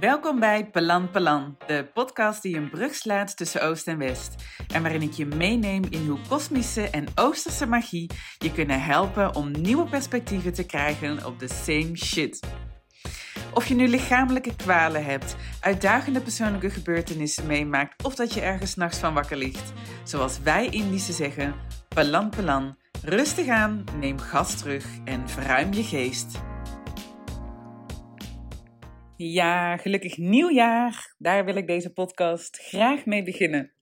Welkom bij Pelan Pelan, de podcast die een brug slaat tussen Oost en West. En waarin ik je meeneem in hoe kosmische en oosterse magie je kunnen helpen om nieuwe perspectieven te krijgen op de same shit. Of je nu lichamelijke kwalen hebt, uitdagende persoonlijke gebeurtenissen meemaakt of dat je ergens nachts van wakker ligt. Zoals wij Indische zeggen, Pelan Pelan, rustig aan, neem gas terug en verruim je geest. Ja, gelukkig nieuwjaar. Daar wil ik deze podcast graag mee beginnen.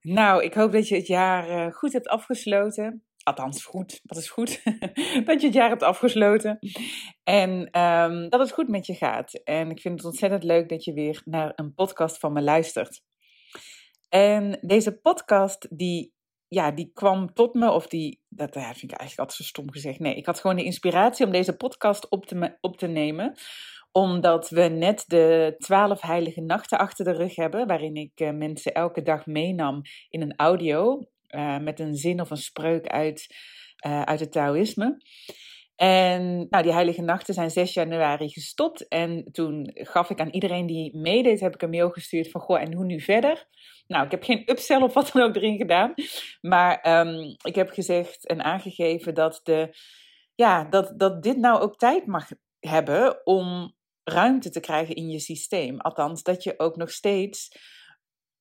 Nou, ik hoop dat je het jaar eh, goed hebt afgesloten. Althans, goed. Wat is goed? dat je het jaar hebt afgesloten. En um, dat het goed met je gaat. En ik vind het ontzettend leuk dat je weer naar een podcast van me luistert. En deze podcast, die, ja, die kwam tot me, of die, dat ja, vind ik eigenlijk altijd zo stom gezegd. Nee, ik had gewoon de inspiratie om deze podcast op te, op te nemen omdat we net de twaalf heilige nachten achter de rug hebben, waarin ik uh, mensen elke dag meenam in een audio uh, met een zin of een spreuk uit, uh, uit het Taoïsme. En nou, die heilige nachten zijn 6 januari gestopt. En toen gaf ik aan iedereen die meedeed, heb ik een mail gestuurd van, goh, en hoe nu verder? Nou, ik heb geen upsell of wat dan ook erin gedaan. Maar um, ik heb gezegd en aangegeven dat, de, ja, dat, dat dit nou ook tijd mag hebben om ruimte te krijgen in je systeem. Althans, dat je ook nog steeds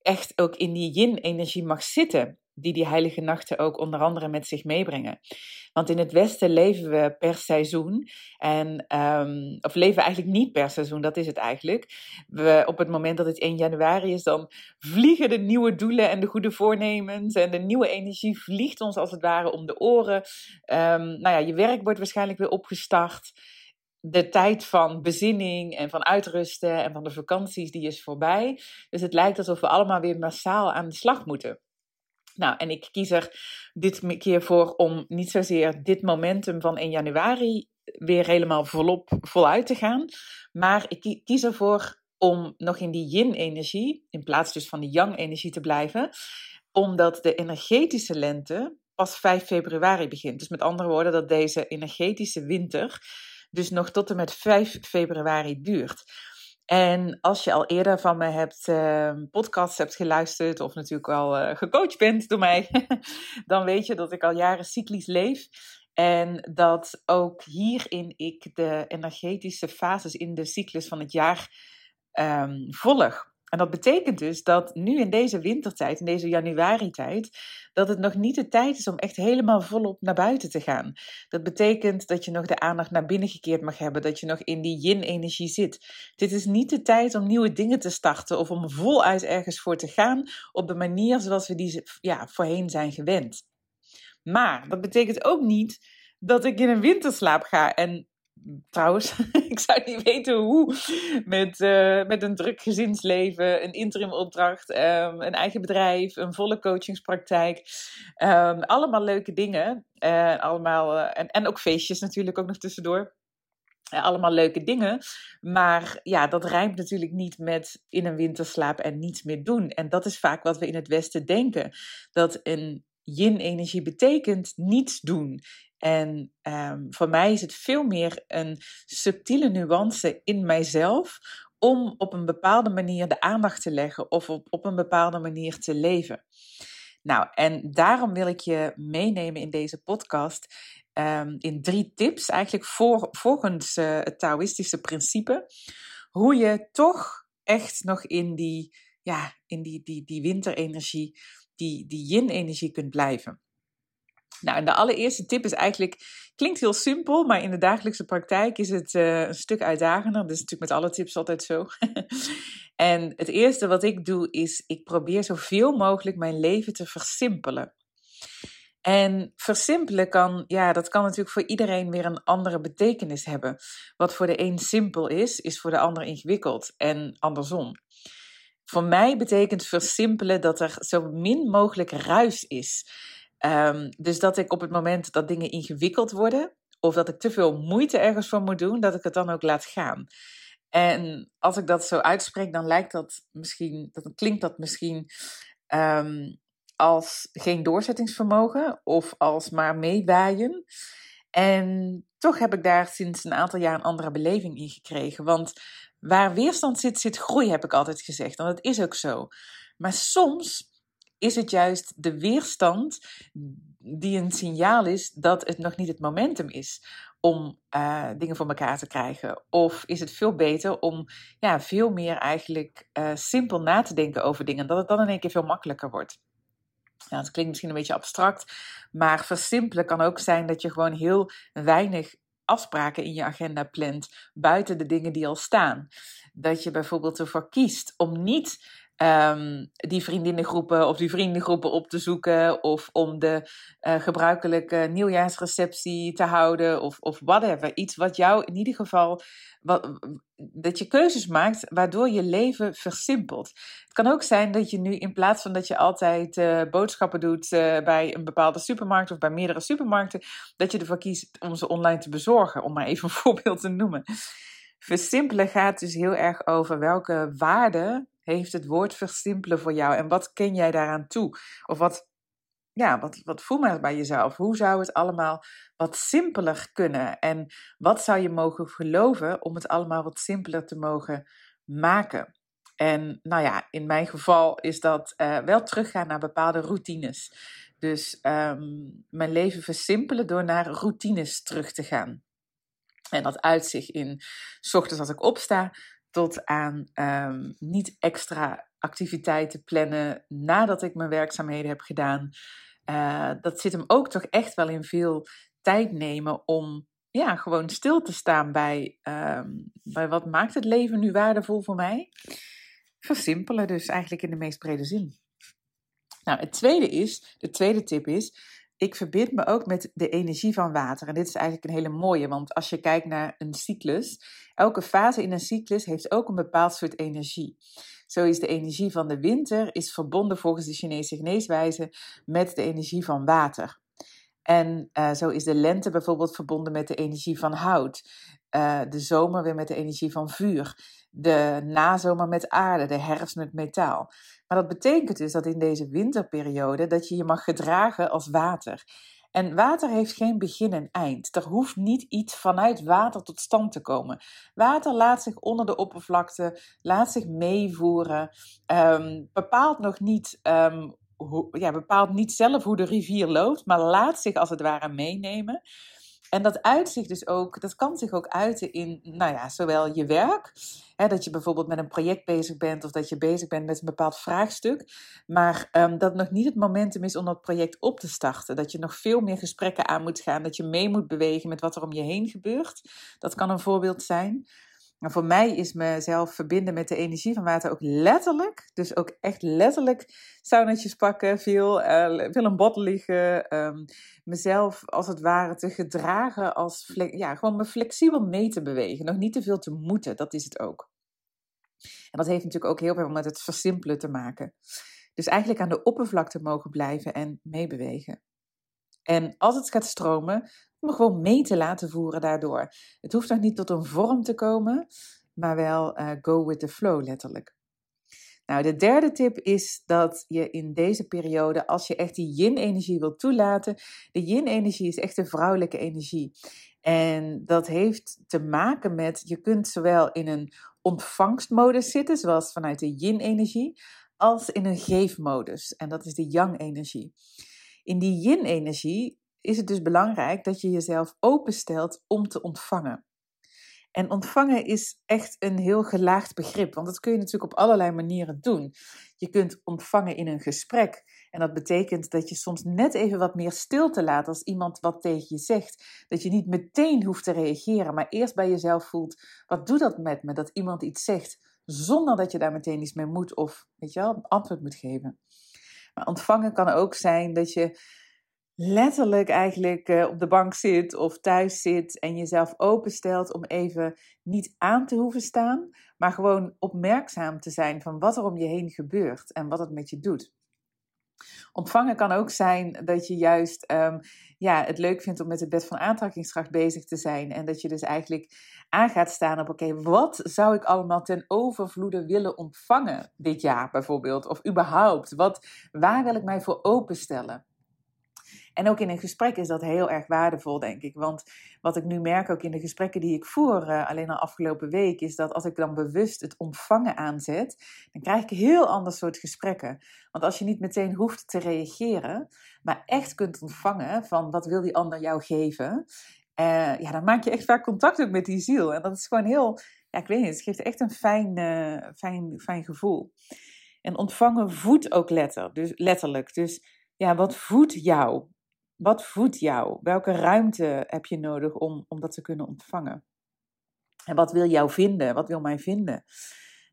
echt ook in die yin-energie mag zitten. Die die heilige nachten ook onder andere met zich meebrengen. Want in het Westen leven we per seizoen. En, um, of leven eigenlijk niet per seizoen, dat is het eigenlijk. We, op het moment dat het 1 januari is, dan vliegen de nieuwe doelen en de goede voornemens. En de nieuwe energie vliegt ons als het ware om de oren. Um, nou ja, je werk wordt waarschijnlijk weer opgestart de tijd van bezinning en van uitrusten en van de vakanties, die is voorbij. Dus het lijkt alsof we allemaal weer massaal aan de slag moeten. Nou, en ik kies er dit keer voor om niet zozeer dit momentum van 1 januari weer helemaal volop voluit te gaan. Maar ik kies ervoor om nog in die yin-energie, in plaats dus van die yang-energie te blijven. Omdat de energetische lente pas 5 februari begint. Dus met andere woorden, dat deze energetische winter dus nog tot en met 5 februari duurt. En als je al eerder van me hebt uh, hebt geluisterd of natuurlijk al uh, gecoacht bent door mij, dan weet je dat ik al jaren cyclisch leef. En dat ook hierin ik de energetische fases in de cyclus van het jaar um, volg. En dat betekent dus dat nu in deze wintertijd, in deze januari-tijd, dat het nog niet de tijd is om echt helemaal volop naar buiten te gaan. Dat betekent dat je nog de aandacht naar binnen gekeerd mag hebben, dat je nog in die yin-energie zit. Dit is niet de tijd om nieuwe dingen te starten of om voluit ergens voor te gaan op de manier zoals we die ja, voorheen zijn gewend. Maar dat betekent ook niet dat ik in een winterslaap ga en trouwens, ik zou niet weten hoe. Met, uh, met een druk gezinsleven, een interim opdracht, um, een eigen bedrijf, een volle coachingspraktijk. Um, allemaal leuke dingen. Uh, allemaal, uh, en, en ook feestjes natuurlijk ook nog tussendoor. allemaal leuke dingen. Maar ja, dat rijmt natuurlijk niet met in een winterslaap en niets meer doen. En dat is vaak wat we in het Westen denken. Dat een yin-energie betekent niets doen. En um, voor mij is het veel meer een subtiele nuance in mijzelf om op een bepaalde manier de aandacht te leggen of op, op een bepaalde manier te leven. Nou, en daarom wil ik je meenemen in deze podcast um, in drie tips, eigenlijk voor, volgens uh, het Taoïstische principe, hoe je toch echt nog in die, ja, in die, die, die winterenergie, die, die yin-energie kunt blijven. Nou, de allereerste tip is eigenlijk, klinkt heel simpel, maar in de dagelijkse praktijk is het uh, een stuk uitdagender. Dat is natuurlijk met alle tips altijd zo. en het eerste wat ik doe is, ik probeer zoveel mogelijk mijn leven te versimpelen. En versimpelen kan, ja, dat kan natuurlijk voor iedereen weer een andere betekenis hebben. Wat voor de een simpel is, is voor de ander ingewikkeld en andersom. Voor mij betekent versimpelen dat er zo min mogelijk ruis is. Um, dus dat ik op het moment dat dingen ingewikkeld worden, of dat ik te veel moeite ergens voor moet doen, dat ik het dan ook laat gaan. En als ik dat zo uitspreek, dan lijkt dat misschien, klinkt dat misschien um, als geen doorzettingsvermogen of als maar meewaaien. En toch heb ik daar sinds een aantal jaar een andere beleving in gekregen. Want waar weerstand zit, zit groei, heb ik altijd gezegd. En dat is ook zo. Maar soms is het juist de weerstand die een signaal is dat het nog niet het momentum is om uh, dingen voor elkaar te krijgen? Of is het veel beter om ja, veel meer eigenlijk uh, simpel na te denken over dingen, dat het dan in één keer veel makkelijker wordt? Nou, dat klinkt misschien een beetje abstract, maar versimpelen kan ook zijn dat je gewoon heel weinig afspraken in je agenda plant buiten de dingen die al staan. Dat je bijvoorbeeld ervoor kiest om niet um, die vriendinnengroepen of die vriendengroepen op te zoeken. Of om de uh, gebruikelijke nieuwjaarsreceptie te houden. Of, of whatever. Iets wat jou in ieder geval. Wat, dat je keuzes maakt waardoor je leven versimpelt. Het kan ook zijn dat je nu in plaats van dat je altijd uh, boodschappen doet uh, bij een bepaalde supermarkt of bij meerdere supermarkten, dat je ervoor kiest om ze online te bezorgen, om maar even een voorbeeld te noemen. Versimpelen gaat dus heel erg over welke waarde heeft het woord versimpelen voor jou en wat ken jij daaraan toe? Of wat, ja, wat, wat voel maar bij jezelf? Hoe zou het allemaal wat simpeler kunnen? En wat zou je mogen geloven om het allemaal wat simpeler te mogen maken? En nou ja, in mijn geval is dat uh, wel teruggaan naar bepaalde routines. Dus um, mijn leven versimpelen door naar routines terug te gaan. En dat uitzicht in, s ochtends als ik opsta, tot aan um, niet extra activiteiten plannen nadat ik mijn werkzaamheden heb gedaan. Uh, dat zit hem ook toch echt wel in veel tijd nemen om ja, gewoon stil te staan bij, um, bij wat maakt het leven nu waardevol voor mij. Versimpelen dus eigenlijk in de meest brede zin. Nou, het tweede is, de tweede tip is, ik verbind me ook met de energie van water. En dit is eigenlijk een hele mooie, want als je kijkt naar een cyclus, elke fase in een cyclus heeft ook een bepaald soort energie. Zo is de energie van de winter is verbonden volgens de Chinese geneeswijze met de energie van water. En uh, zo is de lente bijvoorbeeld verbonden met de energie van hout. Uh, de zomer weer met de energie van vuur. De nazomer met aarde, de herfst met metaal. Maar dat betekent dus dat in deze winterperiode dat je je mag gedragen als water. En water heeft geen begin en eind. Er hoeft niet iets vanuit water tot stand te komen. Water laat zich onder de oppervlakte, laat zich meevoeren, um, bepaalt nog niet um, ja, bepaalt niet zelf hoe de rivier loopt, maar laat zich als het ware meenemen. En dat uitzicht dus ook, dat kan zich ook uiten in, nou ja, zowel je werk, hè, dat je bijvoorbeeld met een project bezig bent of dat je bezig bent met een bepaald vraagstuk, maar um, dat nog niet het momentum is om dat project op te starten. Dat je nog veel meer gesprekken aan moet gaan, dat je mee moet bewegen met wat er om je heen gebeurt. Dat kan een voorbeeld zijn. Maar voor mij is mezelf verbinden met de energie van water ook letterlijk, dus ook echt letterlijk saunetjes pakken, veel, uh, veel in liggen, um, mezelf als het ware te gedragen als, ja, gewoon me flexibel mee te bewegen, nog niet te veel te moeten, dat is het ook. En dat heeft natuurlijk ook heel veel met het versimpelen te maken. Dus eigenlijk aan de oppervlakte mogen blijven en meebewegen. En als het gaat stromen, om gewoon mee te laten voeren daardoor. Het hoeft nog niet tot een vorm te komen, maar wel uh, go with the flow letterlijk. Nou, de derde tip is dat je in deze periode, als je echt die yin-energie wilt toelaten, de yin-energie is echt de vrouwelijke energie. En dat heeft te maken met, je kunt zowel in een ontvangstmodus zitten, zoals vanuit de yin-energie, als in een geefmodus. En dat is de yang-energie. In die yin-energie is het dus belangrijk dat je jezelf openstelt om te ontvangen. En ontvangen is echt een heel gelaagd begrip, want dat kun je natuurlijk op allerlei manieren doen. Je kunt ontvangen in een gesprek. En dat betekent dat je soms net even wat meer stilte laat als iemand wat tegen je zegt. Dat je niet meteen hoeft te reageren, maar eerst bij jezelf voelt: wat doet dat met me dat iemand iets zegt, zonder dat je daar meteen iets mee moet of weet je wel, antwoord moet geven. Maar ontvangen kan ook zijn dat je letterlijk eigenlijk uh, op de bank zit of thuis zit en jezelf openstelt om even niet aan te hoeven staan, maar gewoon opmerkzaam te zijn van wat er om je heen gebeurt en wat het met je doet. Ontvangen kan ook zijn dat je juist um, ja, het leuk vindt om met het bed van aantrekkingskracht bezig te zijn. En dat je dus eigenlijk aan gaat staan op: oké, wat zou ik allemaal ten overvloede willen ontvangen dit jaar bijvoorbeeld? Of überhaupt, wat, waar wil ik mij voor openstellen? En ook in een gesprek is dat heel erg waardevol, denk ik. Want wat ik nu merk ook in de gesprekken die ik voer, uh, alleen al afgelopen week, is dat als ik dan bewust het ontvangen aanzet, dan krijg ik een heel ander soort gesprekken. Want als je niet meteen hoeft te reageren, maar echt kunt ontvangen van wat wil die ander jou geven, uh, ja, dan maak je echt vaak contact ook met die ziel. En dat is gewoon heel, ja, ik weet niet, het geeft echt een fijn, uh, fijn, fijn gevoel. En ontvangen voedt ook letter, dus, letterlijk. Dus ja, wat voedt jou? Wat voedt jou? Welke ruimte heb je nodig om, om dat te kunnen ontvangen? En wat wil jou vinden? Wat wil mij vinden?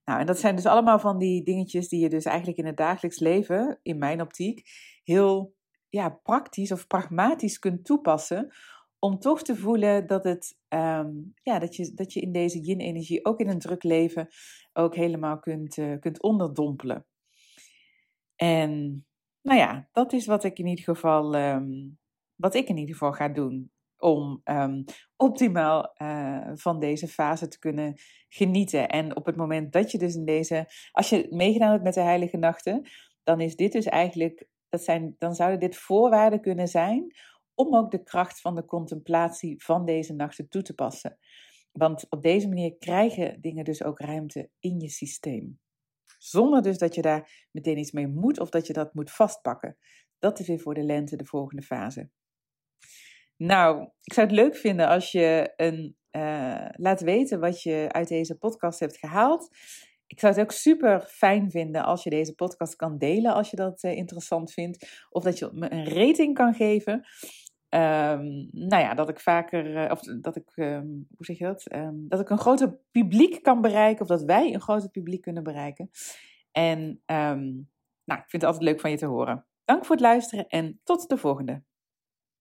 Nou, en dat zijn dus allemaal van die dingetjes die je dus eigenlijk in het dagelijks leven, in mijn optiek, heel ja, praktisch of pragmatisch kunt toepassen om toch te voelen dat, het, um, ja, dat, je, dat je in deze yin-energie, ook in een druk leven, ook helemaal kunt, uh, kunt onderdompelen. En nou ja, dat is wat ik in ieder geval, um, wat ik in ieder geval ga doen. Om um, optimaal uh, van deze fase te kunnen genieten. En op het moment dat je dus in deze, als je meegedaan hebt met de Heilige Nachten, dan is dit dus eigenlijk, dat zijn, dan zouden dit voorwaarden kunnen zijn om ook de kracht van de contemplatie van deze nachten toe te passen. Want op deze manier krijgen dingen dus ook ruimte in je systeem. Zonder dus dat je daar meteen iets mee moet of dat je dat moet vastpakken. Dat is weer voor de lente de volgende fase. Nou, ik zou het leuk vinden als je een, uh, laat weten wat je uit deze podcast hebt gehaald. Ik zou het ook super fijn vinden als je deze podcast kan delen als je dat uh, interessant vindt. Of dat je me een rating kan geven. Um, nou ja, dat ik vaker, uh, of dat ik, um, hoe zeg je dat? Um, dat ik een groter publiek kan bereiken, of dat wij een groter publiek kunnen bereiken. En nou, ik vind het altijd leuk van je te horen. Dank voor het luisteren en tot de volgende.